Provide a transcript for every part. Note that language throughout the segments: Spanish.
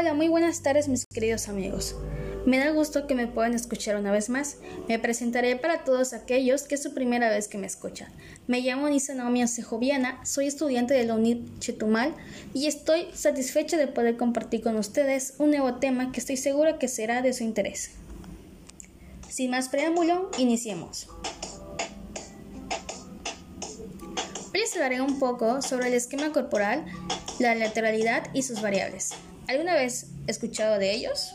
Hola, muy buenas tardes mis queridos amigos. Me da gusto que me puedan escuchar una vez más. Me presentaré para todos aquellos que es su primera vez que me escuchan. Me llamo Nisa Naomi Sejoviana, soy estudiante de la UNIT Chetumal y estoy satisfecha de poder compartir con ustedes un nuevo tema que estoy segura que será de su interés. Sin más preámbulo, iniciemos. Hoy les hablaré un poco sobre el esquema corporal, la lateralidad y sus variables. ¿Alguna vez escuchado de ellos?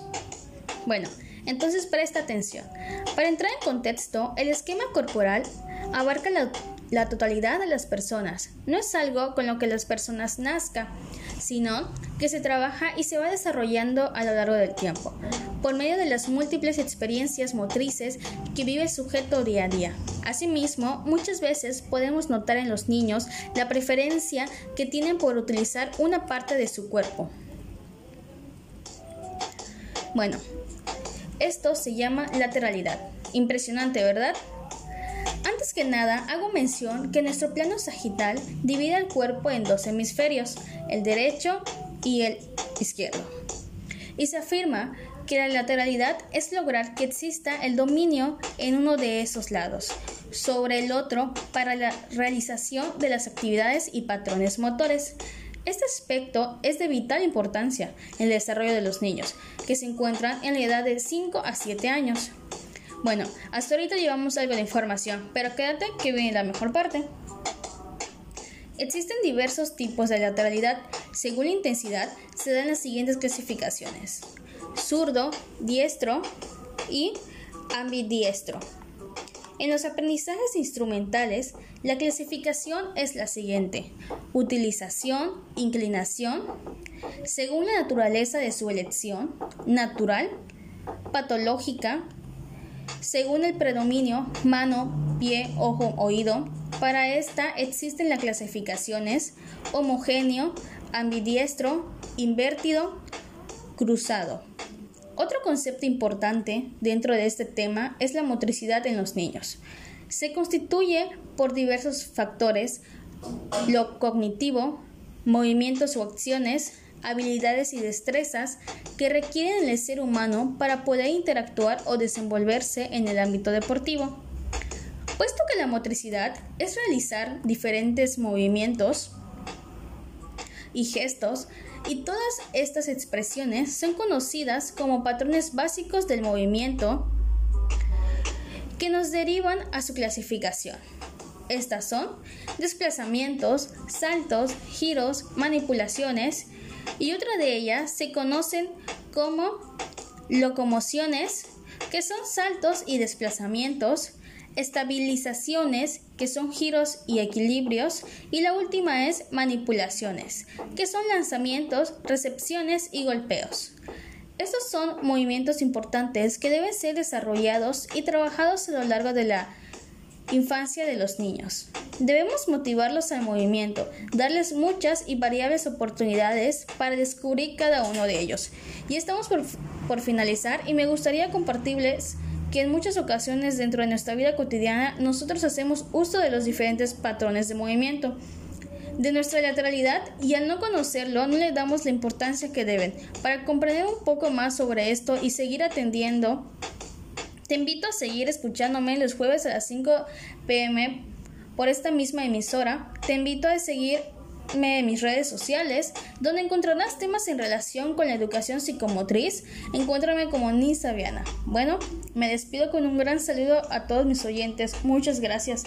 Bueno, entonces presta atención. Para entrar en contexto, el esquema corporal abarca la, totalidad de las personas. No es algo con lo que las personas nazcan, sino que se trabaja y se va desarrollando a lo largo del tiempo, por medio de las múltiples experiencias motrices que vive el sujeto día a día. Asimismo, muchas veces podemos notar en los niños la preferencia que tienen por utilizar una parte de su cuerpo, bueno, esto se llama lateralidad. Impresionante, ¿verdad? Antes que nada, hago mención que nuestro plano sagital divide el cuerpo en dos hemisferios, el derecho y el izquierdo. Y se afirma que la lateralidad es lograr que exista el dominio en uno de esos lados sobre el otro para la realización de las actividades y patrones motores. Este aspecto es de vital importancia en el desarrollo de los niños, que se encuentran en la edad de 5 a 7 años. Bueno, hasta ahorita llevamos algo de información, pero quédate que viene la mejor parte. Existen diversos tipos de lateralidad. Según la intensidad, se dan las siguientes clasificaciones. Zurdo, diestro y ambidiestro. En los aprendizajes instrumentales, la clasificación es la siguiente. Utilización, inclinación, según la naturaleza de su elección, natural, patológica, según el predominio mano, pie, ojo, oído. Para esta existen las clasificaciones homogéneo, ambidiestro, invertido, cruzado. Otro concepto importante dentro de este tema es la motricidad en los niños. Se constituye por diversos factores, lo cognitivo, movimientos o acciones, habilidades y destrezas que requieren el ser humano para poder interactuar o desenvolverse en el ámbito deportivo. Puesto que la motricidad es realizar diferentes movimientos y gestos y todas estas expresiones son conocidas como patrones básicos del movimiento que nos derivan a su clasificación. Estas son desplazamientos, saltos, giros, manipulaciones y otra de ellas se conocen como locomociones, que son saltos y desplazamientos, estabilizaciones, que son giros y equilibrios, y la última es manipulaciones, que son lanzamientos, recepciones y golpeos. Estos son movimientos importantes que deben ser desarrollados y trabajados a lo largo de la infancia de los niños. Debemos motivarlos al movimiento, darles muchas y variables oportunidades para descubrir cada uno de ellos. Y estamos por, por finalizar y me gustaría compartirles que en muchas ocasiones dentro de nuestra vida cotidiana nosotros hacemos uso de los diferentes patrones de movimiento de nuestra lateralidad y al no conocerlo no le damos la importancia que deben. Para comprender un poco más sobre esto y seguir atendiendo, te invito a seguir escuchándome los jueves a las 5 pm por esta misma emisora. Te invito a seguir mis redes sociales, donde encontrarás temas en relación con la educación psicomotriz. Encuéntrame como Nisa Viana. Bueno, me despido con un gran saludo a todos mis oyentes. Muchas gracias.